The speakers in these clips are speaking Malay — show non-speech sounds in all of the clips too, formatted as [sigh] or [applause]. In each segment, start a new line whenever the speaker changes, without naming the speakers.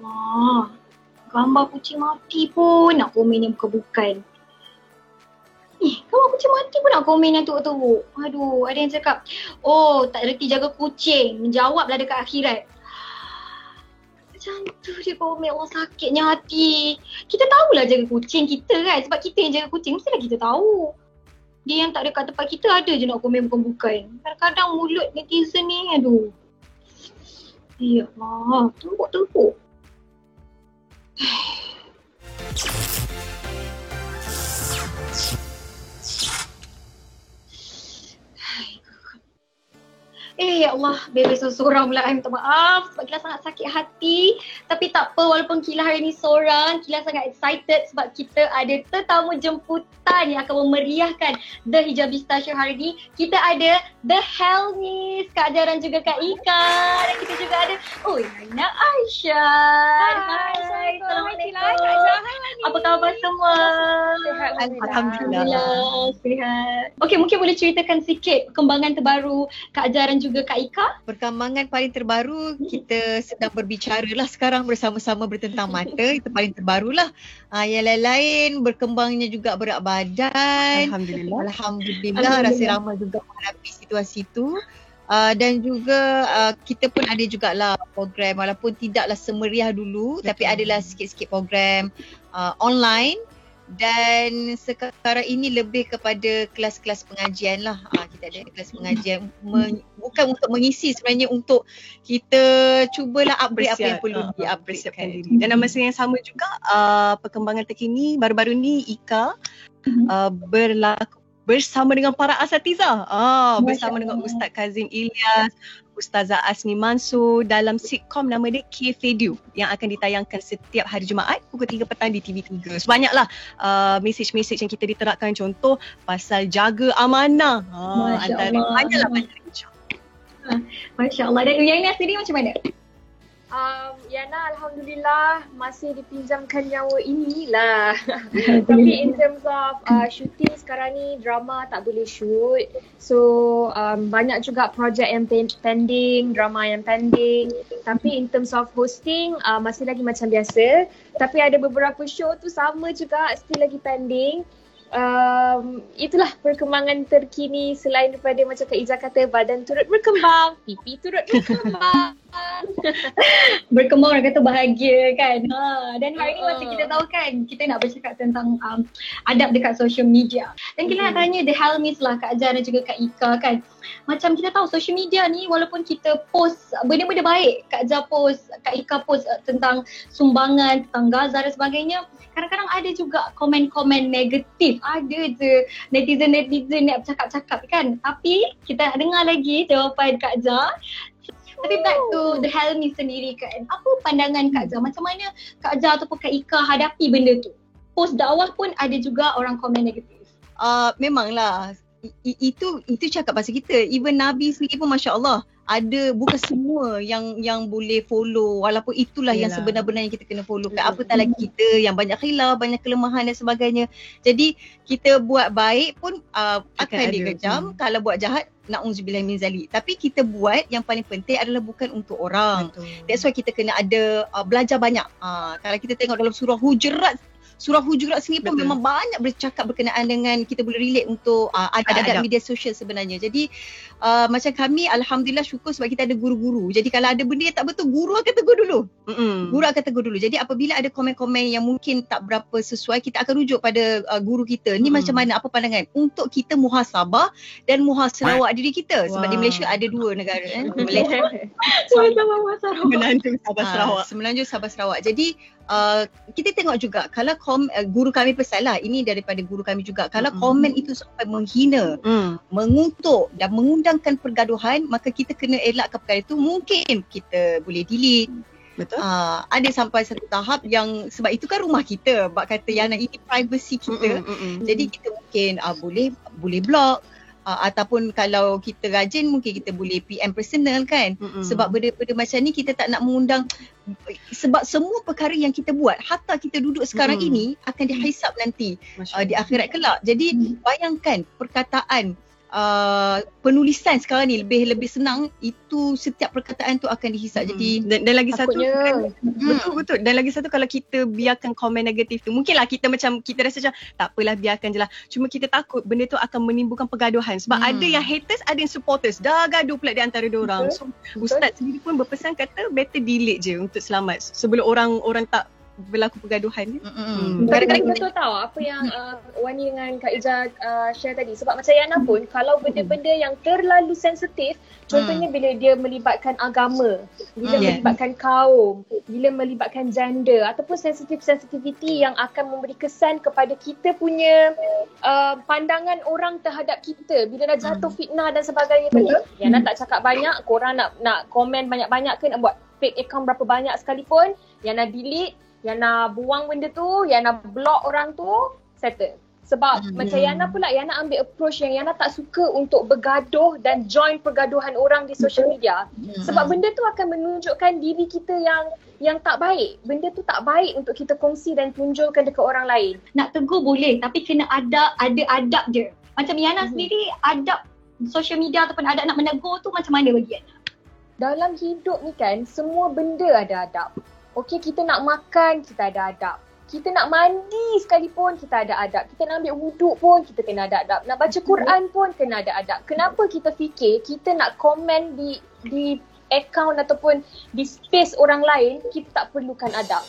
Allah. Gambar kucing mati pun nak komen yang bukan-bukan. Eh, gambar kucing mati pun nak komen yang teruk-teruk. Aduh, ada yang cakap, oh tak reti jaga kucing. Menjawablah dekat akhirat. Macam tu dia komen, Allah sakitnya hati. Kita tahulah jaga kucing kita kan. Sebab kita yang jaga kucing, mestilah kita tahu. Dia yang tak ada kat tempat kita ada je nak komen bukan-bukan. Kadang-kadang mulut netizen ni, aduh. Ya Allah, teruk-teruk. Eh ya Allah, bebek seorang pula. I minta maaf sebab Kila sangat sakit hati. Tapi tak apa walaupun Kila hari ni seorang, Kila sangat excited sebab kita ada tetamu jemputan yang akan memeriahkan The Hijabista Show hari ni. Kita ada The Helmis, Kak Jar dan juga Kak Ika. Dan kita juga ada, oh Naina Aisyah.
Hai,
Assalamualaikum.
Kak. Hai,
Apa khabar semua?
Sihat,
Alhamdulillah. Sihat. Okey, mungkin boleh ceritakan sikit perkembangan terbaru Kak Jar dan juga Kak Ika?
Perkembangan paling terbaru kita sedang berbicara lah sekarang bersama-sama bertentang mata itu paling terbaru lah. Uh, yang lain-lain berkembangnya juga berat badan.
Alhamdulillah.
Alhamdulillah,
Alhamdulillah.
rasa ramai juga menghadapi situasi itu. Uh, dan juga uh, kita pun ada jugalah program walaupun tidaklah semeriah dulu
Betul.
tapi adalah sikit-sikit program uh, online dan sekarang ini lebih kepada kelas-kelas pengajian lah. Uh, kita ada kelas pengajian Men, bukan untuk mengisi sebenarnya untuk kita cubalah upgrade apa yang perlu
uh, persiapkan
kan.
diri. Dan dalam masa yang sama juga uh, perkembangan terkini baru-baru ni Ika uh, berlaku bersama dengan para asatiza. Ah,
Masya
bersama dengan. Ustaz Kazim Ilyas, Ustazah Asmi Mansur dalam sitcom nama dia K-Video yang akan ditayangkan setiap hari Jumaat pukul 3 petang di TV3. So, banyaklah uh, mesej-mesej yang kita diterapkan contoh pasal jaga amanah. Ah,
Masya
antara
Allah.
banyaklah banyak insya-Allah.
Masya Allah. Dan ni sendiri macam mana?
Um, Yana Alhamdulillah masih dipinjamkan nyawa inilah. [laughs] Tapi in terms of uh, shooting sekarang ni drama tak boleh shoot. So um, banyak juga projek yang pen- pending, drama yang pending. Tapi in terms of hosting uh, masih lagi macam biasa. Tapi ada beberapa show tu sama juga still lagi pending. Um, itulah perkembangan terkini selain daripada macam Kak Iza kata badan turut berkembang, pipi turut berkembang. [laughs]
Berkembang orang kata bahagia kan. Ha. Dan hari ni macam
Uh-uh.
kita tahu kan, kita nak bercakap tentang um, adab dekat social media. Dan kita nak tanya The Helmis lah Kak Ajar dan juga Kak Ika kan. Macam kita tahu social media ni walaupun kita post benda-benda baik, Kak Ajar post, Kak Ika post uh, tentang sumbangan, tentang Gaza dan sebagainya. Kadang-kadang ada juga komen-komen negatif. Ada je netizen-netizen yang bercakap-cakap kan. Tapi kita nak dengar lagi jawapan Kak Ajar. Tapi back to the Helmi sendiri kan. Apa pandangan Kak Zah? Macam mana Kak Zah ataupun Kak Ika hadapi benda tu? Post dakwah pun ada juga orang komen negatif.
Uh, memanglah I- itu itu cakap pasal kita. Even Nabi sendiri pun masya-Allah ada bukan semua yang yang boleh follow walaupun itulah yang
Yalah.
sebenar-benarnya kita kena follow
Betul.
apatah lagi kita yang banyak khilaf banyak kelemahan dan sebagainya jadi kita buat baik pun uh, akan,
Akan ada.
dikejam
Hmm.
kalau buat jahat na'udzubillah min zalik tapi kita buat yang paling penting adalah bukan untuk orang
Betul.
That's why kita kena ada uh, belajar banyak. Uh, kalau kita tengok dalam surah Hujurat, surah Hujurat sendiri pun
Betul.
memang banyak bercakap berkenaan dengan kita boleh relate untuk uh,
Adab-adab.
media sosial sebenarnya. Jadi uh, macam kami alhamdulillah syukur sebab kita ada guru-guru. Jadi kalau ada benda yang tak betul, guru akan tegur dulu.
Mm-mm.
Guru akan tegur dulu. Jadi apabila ada komen-komen yang mungkin tak berapa sesuai, kita akan rujuk pada uh, guru kita. Ni
Hmm.
macam mana, apa pandangan? Untuk kita muhasabah dan muhasabah diri kita. Sebab di
Wah.
Malaysia ada dua negara. Eh? [laughs] Malaysia
Sama-sama Sarah.
Menanjung Sabah
Ah,
Sarawak.
Semenanjung Sabah Sarawak. Jadi uh, kita tengok juga kalau kom, uh, guru kami pesan lah ini daripada guru kami juga kalau
Mm-mm.
komen itu sampai menghina,
Mm.
mengutuk dan mengundangkan pergaduhan maka kita kena elakkan perkara itu mungkin kita boleh delete.
Betul.
Uh, ada sampai satu tahap yang sebab itu kan rumah kita. Bak kata yang ini privacy kita.
Mm-mm, mm-mm.
Jadi kita mungkin uh, boleh boleh block uh, ataupun kalau kita rajin mungkin kita boleh PM personal kan.
Mm-mm.
Sebab benda-benda macam ni kita tak nak mengundang sebab semua perkara yang kita buat hatta kita duduk sekarang
Mm-mm.
ini akan dihisap nanti
Masya
uh, di akhirat kelak. Jadi
Mm.
bayangkan perkataan uh, penulisan sekarang ni lebih lebih senang itu setiap perkataan tu akan dihisap.
Hmm.
jadi
dan, dan lagi satu
Takutnya.
Betul betul. Dan lagi satu kalau kita biarkan komen negatif tu mungkinlah kita macam kita rasa macam tak apalah biarkan je lah. Cuma kita takut benda tu akan menimbulkan pergaduhan. Sebab
Hmm.
ada yang haters ada yang supporters. Dah gaduh pula di antara dua orang so ustaz sendiri pun berpesan kata better delete je untuk selamat. Sebelum orang orang tak berlaku pergaduhan
Mm-mm.
Hmm.
kadang-kadang
Betul betul tahu apa yang uh, Wani dengan Kak Ija uh, share tadi. Sebab macam Yana pun kalau benda-benda yang terlalu sensitif contohnya bila dia melibatkan agama bila
Hmm.
melibatkan kaum bila melibatkan gender ataupun sensitif-sensitivity yang akan memberi kesan kepada kita punya uh, pandangan orang terhadap kita. Bila dah jatuh fitnah dan sebagainya tu Yana tak cakap banyak korang nak nak komen banyak-banyak ke nak buat fake account berapa banyak sekalipun Yana delete Yana buang benda tu, Yana block orang tu, settle. Sebab
Hmm.
macam Yana pula, Yana ambil approach yang Yana tak suka untuk bergaduh dan join pergaduhan orang di social media.
Mm-mm.
Sebab benda tu akan menunjukkan diri kita yang yang tak baik. Benda tu tak baik untuk kita kongsi dan tunjulkan dekat orang lain.
Nak tegur boleh tapi kena ada ada adab dia. Macam Yana
Mhm.
sendiri adab social media ataupun adab nak menegur tu macam mana bagi Yana?
Dalam hidup ni kan, semua benda ada adab. Okey, kita nak makan, kita ada adab. Kita nak mandi sekalipun, kita ada adab. Kita nak ambil wuduk pun, kita kena ada adab. Nak baca Quran pun, kena ada adab. Kenapa kita fikir kita nak komen di di account ataupun di space orang lain, kita tak perlukan adab.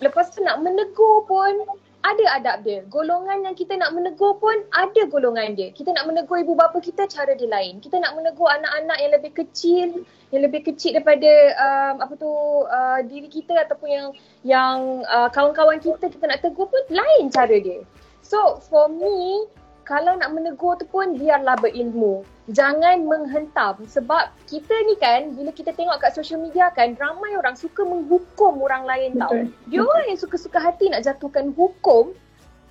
Lepas tu nak menegur pun, ada adab dia. Golongan yang kita nak menegur pun ada golongan dia. Kita nak menegur ibu bapa kita cara dia lain. Kita nak menegur anak-anak yang lebih kecil, yang lebih kecil daripada um, apa tu uh, diri kita ataupun yang yang uh, kawan-kawan kita kita nak tegur pun lain cara dia. So for me kalau nak menegur tu pun biarlah berilmu. Jangan menghentam sebab kita ni kan bila kita tengok kat social media kan ramai orang suka menghukum orang lain tau.
Betul.
Dia orang yang suka-suka hati nak jatuhkan hukum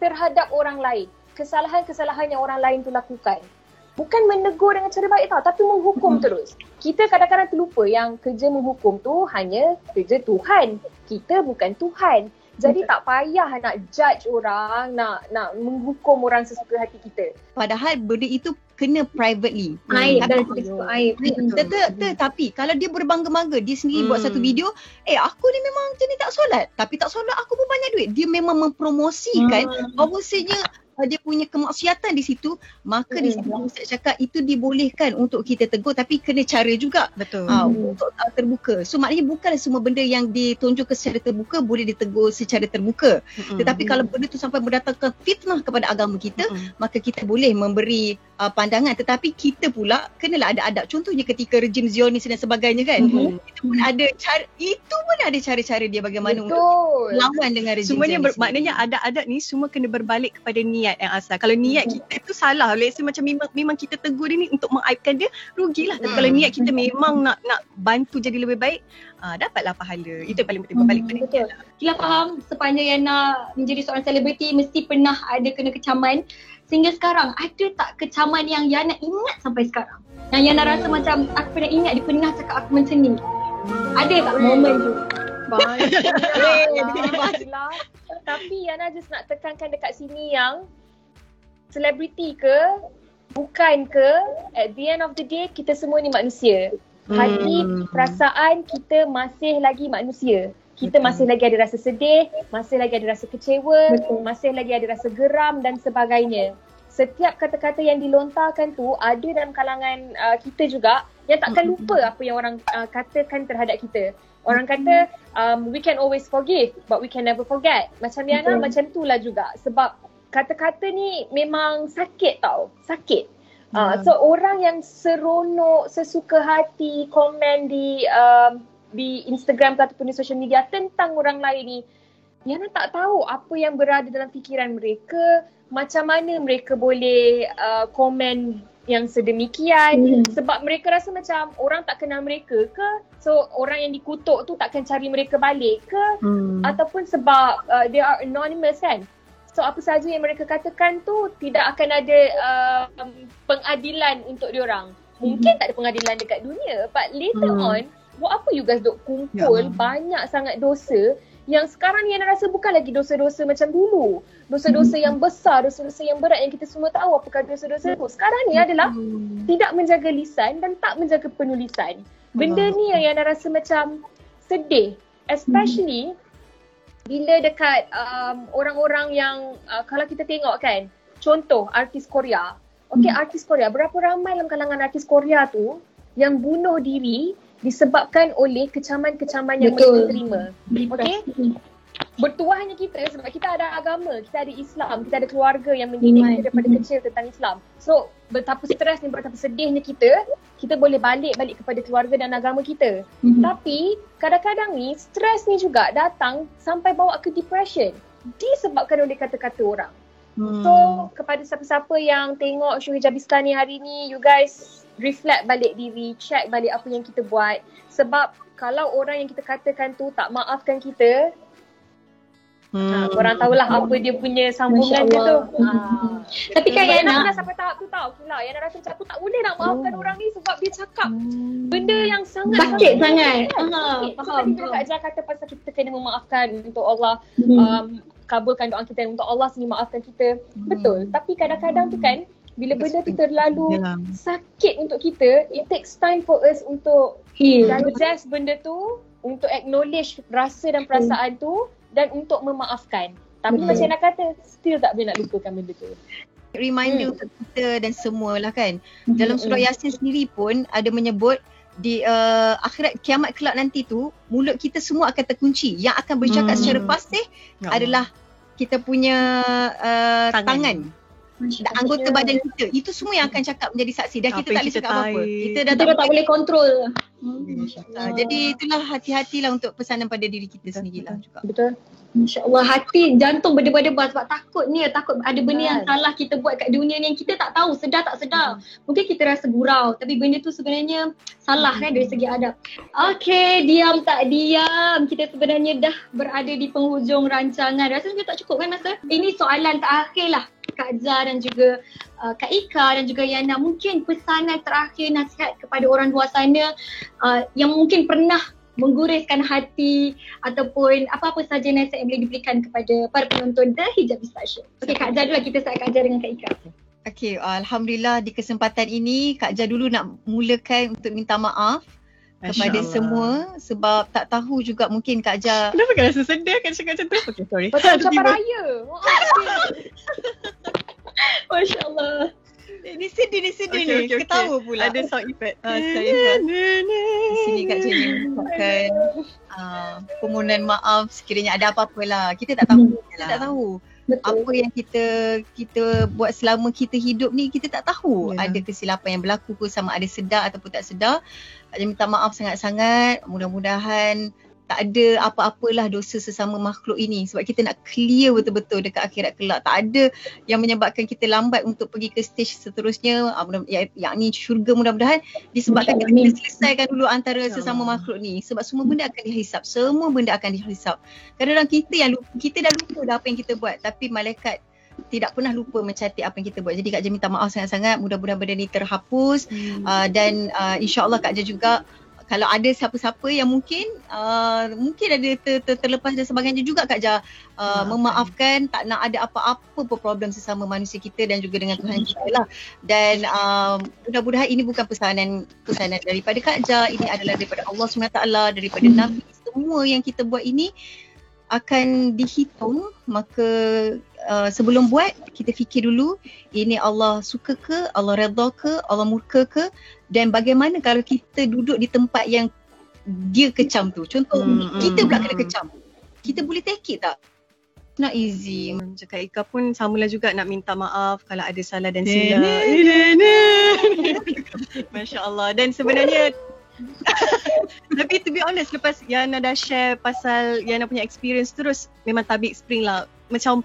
terhadap orang lain. Kesalahan-kesalahan yang orang lain tu lakukan. Bukan menegur dengan cara baik tau, tapi menghukum terus. Kita kadang-kadang terlupa yang kerja menghukum tu hanya kerja Tuhan. Kita bukan Tuhan. Jadi tak payah nak judge orang, nak nak menghukum orang sesuka hati kita.
padahal benda itu kena privately
Aib
Tapi-
dan kita sebut aib.
Betul, betul. Tapi kalau dia berbangga-bangga, dia sendiri
Hmm.
buat satu video, eh aku ni memang macam ni tak solat. Tapi tak solat aku pun banyak duit. Dia memang mempromosikan bahawasanya uh, dia punya kemaksiatan di situ, maka di situ Ustaz cakap itu dibolehkan untuk kita tegur tapi kena cara juga
betul
uh, untuk uh, terbuka. So maknanya bukanlah semua benda yang ditunjukkan secara terbuka boleh ditegur secara terbuka.
Mm-mm.
Tetapi kalau benda tu sampai mendatangkan fitnah kepada agama kita,
Mm-mm.
maka kita boleh memberi uh, pandangan tetapi kita pula kenalah ada adab contohnya ketika rejim Zionis dan sebagainya kan
Mhm.
itu pun ada cara itu pun ada cara-cara dia bagaimana untuk
Betul.
lawan dengan rejim
Semuanya ber,
Zionis
maknanya adat-adat ni semua kena berbalik kepada niat yang asal. Kalau niat kita tu salah, let's say macam memang, memang kita tegur dia ni untuk mengaibkan dia, rugilah. Tapi
Hmm.
kalau niat kita memang nak nak bantu jadi lebih baik, uh, dapatlah pahala. Itu yang paling penting berbalik kepada
Betul.
Kila faham sepanjang Yana menjadi seorang selebriti mesti pernah ada kena kecaman. Sehingga sekarang ada tak kecaman yang Yana ingat sampai sekarang? Yang Yana rasa macam aku pernah ingat dia pernah cakap aku macam ni. Ada tak momen tu? [laughs]
Alhamdulillah. Tapi Yana just nak tekankan dekat sini yang selebriti ke bukan ke at the end of the day kita semua ni manusia. Hati,
Hmm.
perasaan kita masih lagi manusia. Kita
Betul.
masih lagi ada rasa sedih, masih lagi ada rasa kecewa,
Betul.
masih lagi ada rasa geram dan sebagainya. Setiap kata-kata yang dilontarkan tu ada dalam kalangan uh, kita juga yang takkan lupa apa yang orang uh, katakan terhadap kita. Orang kata um, we can always forgive but we can never forget. Macam Yana
Betul.
macam itulah juga sebab kata-kata ni memang sakit tau. Sakit. Uh,
Hmm.
so orang yang seronok, sesuka hati komen di um, di Instagram ke ataupun di social media tentang orang lain ni Yana tak tahu apa yang berada dalam fikiran mereka, macam mana mereka boleh uh, komen yang sedemikian
Hmm.
sebab mereka rasa macam orang tak kenal mereka ke so orang yang dikutuk tu takkan cari mereka balik ke
Hmm.
ataupun sebab uh, they are anonymous kan so apa saja yang mereka katakan tu tidak akan ada uh, pengadilan untuk diorang mungkin tak ada pengadilan dekat dunia but later
Hmm.
on buat apa you guys duk kumpul
Ya.
banyak sangat dosa yang sekarang ni Yana rasa bukan lagi dosa-dosa macam dulu. Dosa-dosa yang besar, dosa-dosa yang berat yang kita semua tahu apakah dosa-dosa itu. Sekarang ni adalah tidak menjaga lisan dan tak menjaga penulisan. Benda ni yang Yana rasa macam sedih. Especially bila dekat um, orang-orang yang uh, kalau kita tengok kan, contoh artis Korea. Okay, artis Korea, berapa ramai dalam kalangan artis Korea tu yang bunuh diri disebabkan oleh kecaman-kecaman yang
Betul.
mereka terima. Okay? Bertuahnya kita sebab kita ada agama, kita ada Islam, kita ada keluarga yang mendidik kita daripada kecil tentang Islam. So, betapa stres ni, betapa sedihnya kita, kita boleh balik balik kepada keluarga dan agama kita.
Mhm.
Tapi kadang-kadang ni stres ni juga datang sampai bawa ke depression disebabkan oleh kata-kata orang.
Hmm.
So kepada siapa-siapa yang tengok show Hijabistan ni hari ni you guys reflect balik diri, check balik apa yang kita buat sebab kalau orang yang kita katakan tu tak maafkan kita,
Hmm.
ha, korang tahulah apa dia punya sambungan dia tu. Ha.
Tapi kan Yana,
pernah sampai tahap tu tau. Kila, Yana rasa macam aku tak boleh nak maafkan orang ni sebab dia cakap benda yang sangat
Sakit sangat.
Kan? So,
faham,
tadi bila. Kak kata pasal kita kena memaafkan untuk Allah
Mhm.
um, kabulkan doa kita untuk Allah sendiri maafkan kita. Betul. Tapi kadang-kadang tu kan bila benda tu terlalu
Yalah.
sakit untuk kita, it takes time for us untuk
Heal.
digest benda tu, untuk acknowledge rasa dan perasaan tu dan untuk memaafkan. Tapi
Betul.
macam nak kata, still tak boleh nak lupakan benda tu.
Reminder
Hmm.
untuk kita dan semua lah kan. Dalam surah. Yasin sendiri pun ada menyebut di uh, akhirat kiamat kelak nanti tu mulut kita semua akan terkunci. Yang akan bercakap
Hmm.
secara fasih
Ya
adalah kita punya uh,
Tangan.
tangan. Dan
Allah.
anggota badan kita. Itu semua yang akan cakap menjadi saksi. Dah kita tak boleh cakap apa-apa. Kita dah
Kita
tak
tak boleh kontrol. Hmm,
Ah,
Allah.
jadi itulah hati-hatilah untuk pesanan pada diri kita sendirilah juga.
Betul?
Masya Allah hati jantung berdebar-debar sebab takut ni takut ada benda yang salah kita buat kat dunia ni yang kita tak tahu sedar tak sedar. Mungkin kita rasa gurau tapi benda tu sebenarnya salah kan dari segi adab. Okay diam tak diam kita sebenarnya dah berada di penghujung rancangan. Rasa juga tak cukup kan masa? Ini soalan terakhir lah Kak Zah dan juga uh, Kak Ika dan juga Yana mungkin pesanan terakhir nasihat kepada orang luar sana uh, yang mungkin pernah mengguriskan hati ataupun apa-apa saja nasihat yang boleh diberikan kepada para penonton The Hijab Show. Okey Kak Zah dulu lah kita start Kak Zah dengan Kak Ika.
Okey, Alhamdulillah di kesempatan ini Kak Jah dulu nak mulakan untuk minta maaf kepada
Allah.
semua sebab tak tahu juga mungkin Kak Jah
Kenapa kan rasa sedih kan cakap macam tu? Okay, sorry.
Macam
Tiba-
raya. [laughs] Wah,
Masya Allah.
Ni sedih ni sedih ni. Ketawa pula.
Ada sound effect.
Ah, sound effect. Di sini Kak Jah ingin
Jen.
mengucapkan uh, [laughs] permohonan maaf sekiranya ada apa-apa lah. Kita tak tahu. Kita tak tahu.
Betul.
Apa yang kita kita buat selama kita hidup ni kita tak tahu
Ya.
ada kesilapan yang berlaku ke sama ada sedar ataupun tak sedar. Jah minta maaf sangat-sangat. Mudah-mudahan tak ada apa-apalah dosa sesama makhluk ini sebab kita nak clear betul-betul dekat akhirat kelak. Tak ada yang menyebabkan kita lambat untuk pergi ke stage seterusnya uh, mudah, yang, ni syurga mudah-mudahan disebabkan kita selesaikan dulu antara sesama makhluk ni sebab semua benda akan dihisap. Semua benda akan dihisap. Kadang-kadang kita yang lupa, kita dah lupa dah apa yang kita buat tapi malaikat tidak pernah lupa mencatat apa yang kita buat. Jadi Kak Jah minta maaf sangat-sangat. Mudah-mudahan benda ni terhapus uh, dan uh, insyaAllah Kak Jah juga kalau ada siapa-siapa yang mungkin uh, mungkin ada ter, ter, terlepas dan sebagainya juga Kak Jah uh,
Maafkan.
memaafkan tak nak ada apa-apa pun problem sesama manusia kita dan juga dengan Tuhan kita lah dan um, mudah-mudahan ini bukan pesanan pesanan daripada Kak Jah ini adalah daripada Allah SWT daripada. Nabi semua yang kita buat ini akan dihitung maka uh, sebelum buat kita fikir dulu ini Allah suka ke Allah redha ke Allah murka ke dan bagaimana kalau kita duduk di tempat yang dia kecam tu contoh
Hmm,
kita pula
hmm,
kena
hmm.
kecam kita boleh take it tak not easy
Macam Kak Ika pun samalah juga nak minta maaf kalau ada salah dan silap. [laughs] Masya Allah. Dan sebenarnya [laughs] [laughs] tapi to be honest lepas Yana dah share pasal Yana punya experience terus memang tabik spring lah. Macam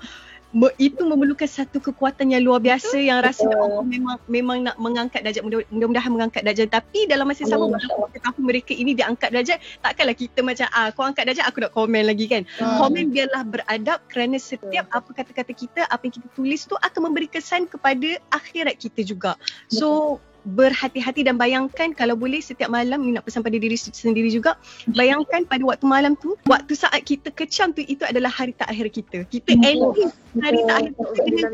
me, itu memerlukan satu kekuatan yang luar biasa yang rasa
Betul.
Allah memang memang nak mengangkat darjat. Mudah- mudah-mudahan mengangkat darjat. Tapi dalam masa yang sama
Oh,
walaupun kita tahu mereka ini diangkat darjat takkanlah kita macam ah kau angkat darjat aku nak komen lagi kan?
Hmm.
komen biarlah beradab kerana setiap apa kata-kata kita apa yang kita tulis tu akan memberi kesan kepada akhirat kita juga. So berhati-hati dan bayangkan kalau boleh setiap malam ni nak pesan pada diri sendiri juga bayangkan pada waktu malam tu waktu saat kita kecam tu itu adalah hari terakhir kita. Kita ending hari terakhir kita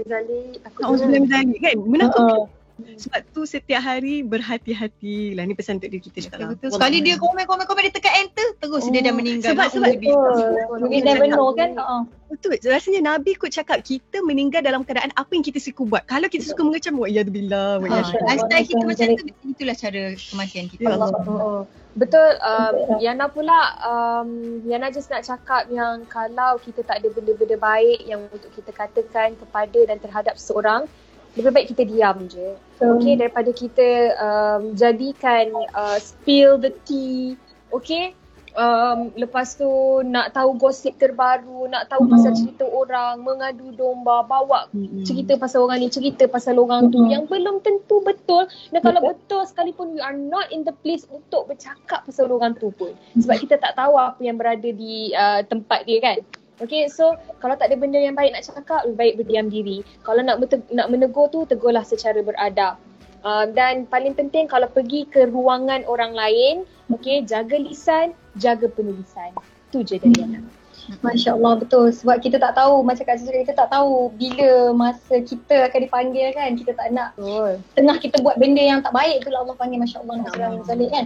dengan kan? Menakutkan sebab tu setiap hari berhati-hati lah ni pesan untuk diri kita juga lah.
Betul. Sekali dia komen komen komen dia tekan enter terus dia dah meninggal.
Sebab sebab
Oh, we never know kan. Uh.
Betul. Rasanya Nabi kot cakap kita meninggal dalam keadaan apa yang kita suka buat. Kalau kita suka mengecam buat ya billah wa
Ha,
ya
lifestyle kita macam tu itulah cara kematian kita.
Ya Allah.
Oh, betul um, Yana pula um, Yana just nak cakap yang kalau kita tak ada benda-benda baik yang untuk kita katakan kepada dan terhadap seseorang lebih baik kita diam je. Okay daripada kita um, jadikan uh, spill the tea. Okay um, lepas tu nak tahu gosip terbaru, nak tahu pasal cerita orang, mengadu domba, bawa cerita pasal orang ni, cerita pasal orang tu yang belum tentu betul. Dan kalau betul. sekalipun we are not in the place untuk bercakap pasal orang tu pun. Sebab kita tak tahu apa yang berada di uh, tempat dia kan. Okay, so kalau tak ada benda yang baik nak cakap, lebih baik berdiam diri. Kalau nak bete- nak menegur tu, tegurlah secara beradab. Uh, dan paling penting kalau pergi ke ruangan orang lain, okay, jaga lisan, jaga penulisan. Tu je dari Yana.
Masya Allah betul. Sebab kita tak tahu macam Kak Zuzul kita tak tahu bila masa kita akan dipanggil kan. Kita tak nak
Betul.
tengah kita buat benda yang tak baik tu lah Allah panggil Masya Allah Nasrul Zalik kan.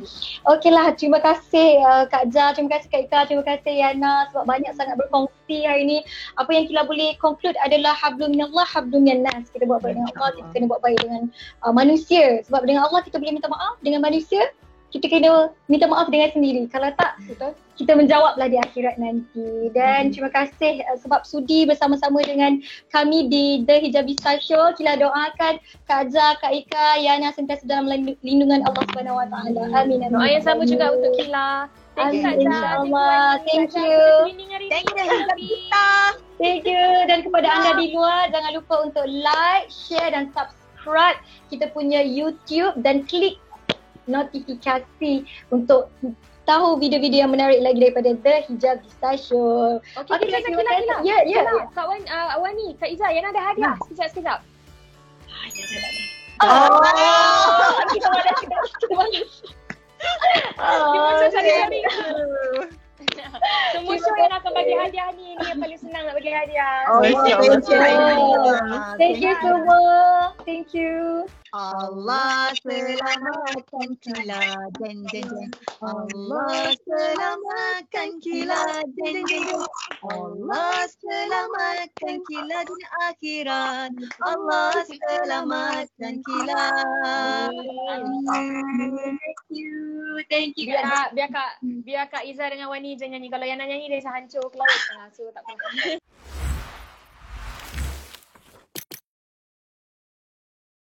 Okey lah terima kasih uh, Kak Jah, terima kasih Kak Ika, terima kasih Yana sebab banyak sangat berkongsi hari ni apa yang kita boleh conclude adalah hablum minallah hablum minannas kita buat baik dengan Allah kita kena buat baik dengan uh, manusia. Sebab dengan Allah kita boleh minta maaf. Dengan manusia kita kena minta maaf dengan sendiri. Kalau tak
Betul.
Kita menjawablah di akhirat nanti dan terima kasih uh, sebab sudi bersama-sama dengan kami di The Hijabi Style Show kita doakan Kak Azhar, Kak Ika, Yana sentiasa dalam lindung- lindungan Allah Subhanahu Wa Taala. Amin. amin.
Doa yang sama juga untuk Kila. Thank you
Amin, insyaAllah. Thank you.
Thank you.
Thank you dan kepada anda di luar jangan lupa untuk like, share dan subscribe kita punya YouTube dan klik notifikasi untuk tahu video-video yang menarik lagi daripada The Hijab Style Show.
Okey,
Okey,
Kila,
terima
Kila,
kasih.
Kila.
Ya, ya.
Kak Wan, uh, Wan ni, Kak Izzah, Yana ada hadiah. Sekejap, sekejap.
Oh, kita malas, kita, kita malas.
Dia macam cari-cari.
Ah,
Semua show yang akan bagi hadiah ni, ni yang paling senang nak bagi hadiah.
Oh,
Thank you. Thank you semua. Thank you.
Allah selamatkan kila jen jen jen. Allah selamatkan kila jen jen jen. Allah selamatkan kila dunia akhirat. Allah selamatkan kila. Thank you. Thank you.
Biar Kak, biar Kak, biar Kak Izzah dengan Wani je nyanyi. Kalau Yana nyanyi dia hancur ke laut. Ah, so tak apa.